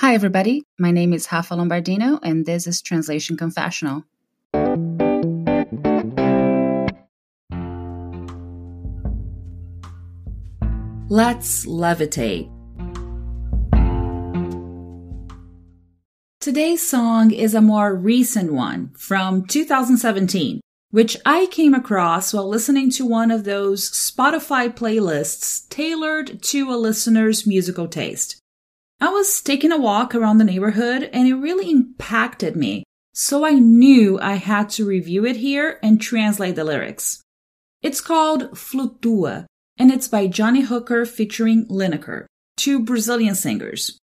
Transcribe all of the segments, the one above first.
Hi, everybody. My name is Rafa Lombardino, and this is Translation Confessional. Let's levitate. Today's song is a more recent one from 2017, which I came across while listening to one of those Spotify playlists tailored to a listener's musical taste. I was taking a walk around the neighborhood and it really impacted me, so I knew I had to review it here and translate the lyrics. It's called Flutua, and it's by Johnny Hooker featuring Liniker, two Brazilian singers.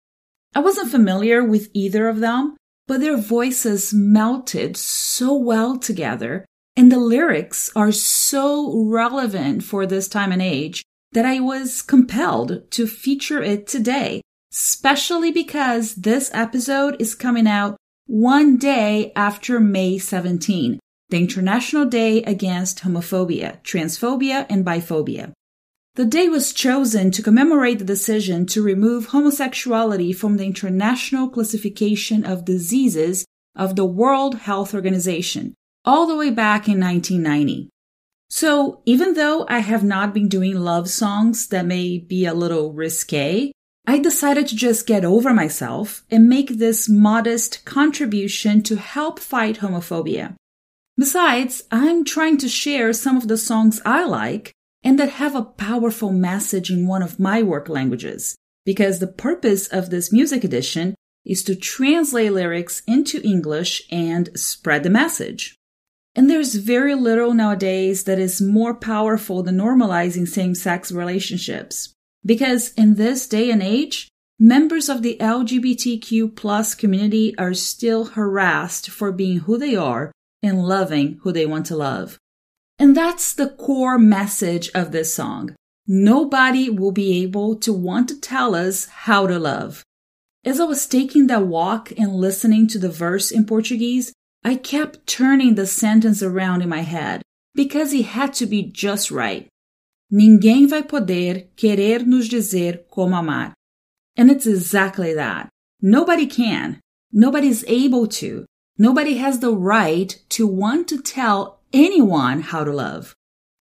I wasn't familiar with either of them, but their voices melted so well together, and the lyrics are so relevant for this time and age that I was compelled to feature it today especially because this episode is coming out one day after May 17, the International Day Against Homophobia, Transphobia, and Biphobia. The day was chosen to commemorate the decision to remove homosexuality from the International Classification of Diseases of the World Health Organization, all the way back in 1990. So, even though I have not been doing love songs that may be a little risque, I decided to just get over myself and make this modest contribution to help fight homophobia. Besides, I'm trying to share some of the songs I like and that have a powerful message in one of my work languages, because the purpose of this music edition is to translate lyrics into English and spread the message. And there's very little nowadays that is more powerful than normalizing same sex relationships. Because in this day and age, members of the LGBTQ plus community are still harassed for being who they are and loving who they want to love. And that's the core message of this song. Nobody will be able to want to tell us how to love. As I was taking that walk and listening to the verse in Portuguese, I kept turning the sentence around in my head because it had to be just right. Ninguém vai poder querer nos dizer como amar. And it's exactly that. Nobody can. Nobody's able to. Nobody has the right to want to tell anyone how to love.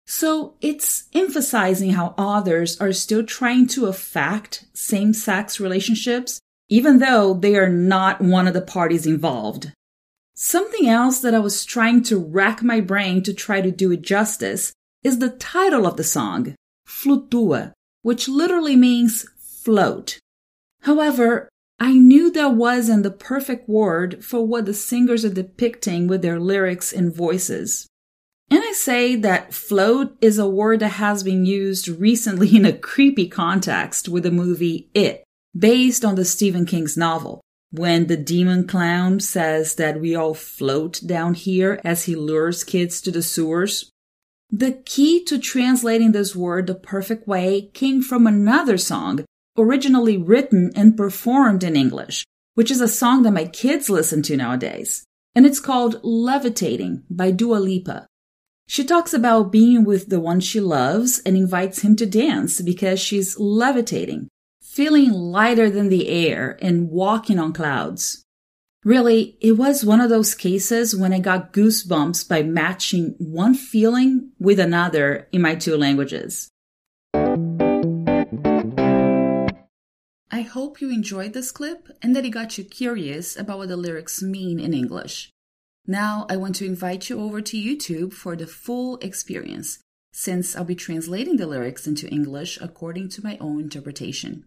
So it's emphasizing how others are still trying to affect same sex relationships, even though they are not one of the parties involved. Something else that I was trying to rack my brain to try to do it justice is the title of the song, Flutua, which literally means float. However, I knew that wasn't the perfect word for what the singers are depicting with their lyrics and voices. And I say that float is a word that has been used recently in a creepy context with the movie It, based on the Stephen King's novel, when the demon clown says that we all float down here as he lures kids to the sewers. The key to translating this word the perfect way came from another song, originally written and performed in English, which is a song that my kids listen to nowadays. And it's called Levitating by Dua Lipa. She talks about being with the one she loves and invites him to dance because she's levitating, feeling lighter than the air and walking on clouds. Really, it was one of those cases when I got goosebumps by matching one feeling with another in my two languages. I hope you enjoyed this clip and that it got you curious about what the lyrics mean in English. Now, I want to invite you over to YouTube for the full experience, since I'll be translating the lyrics into English according to my own interpretation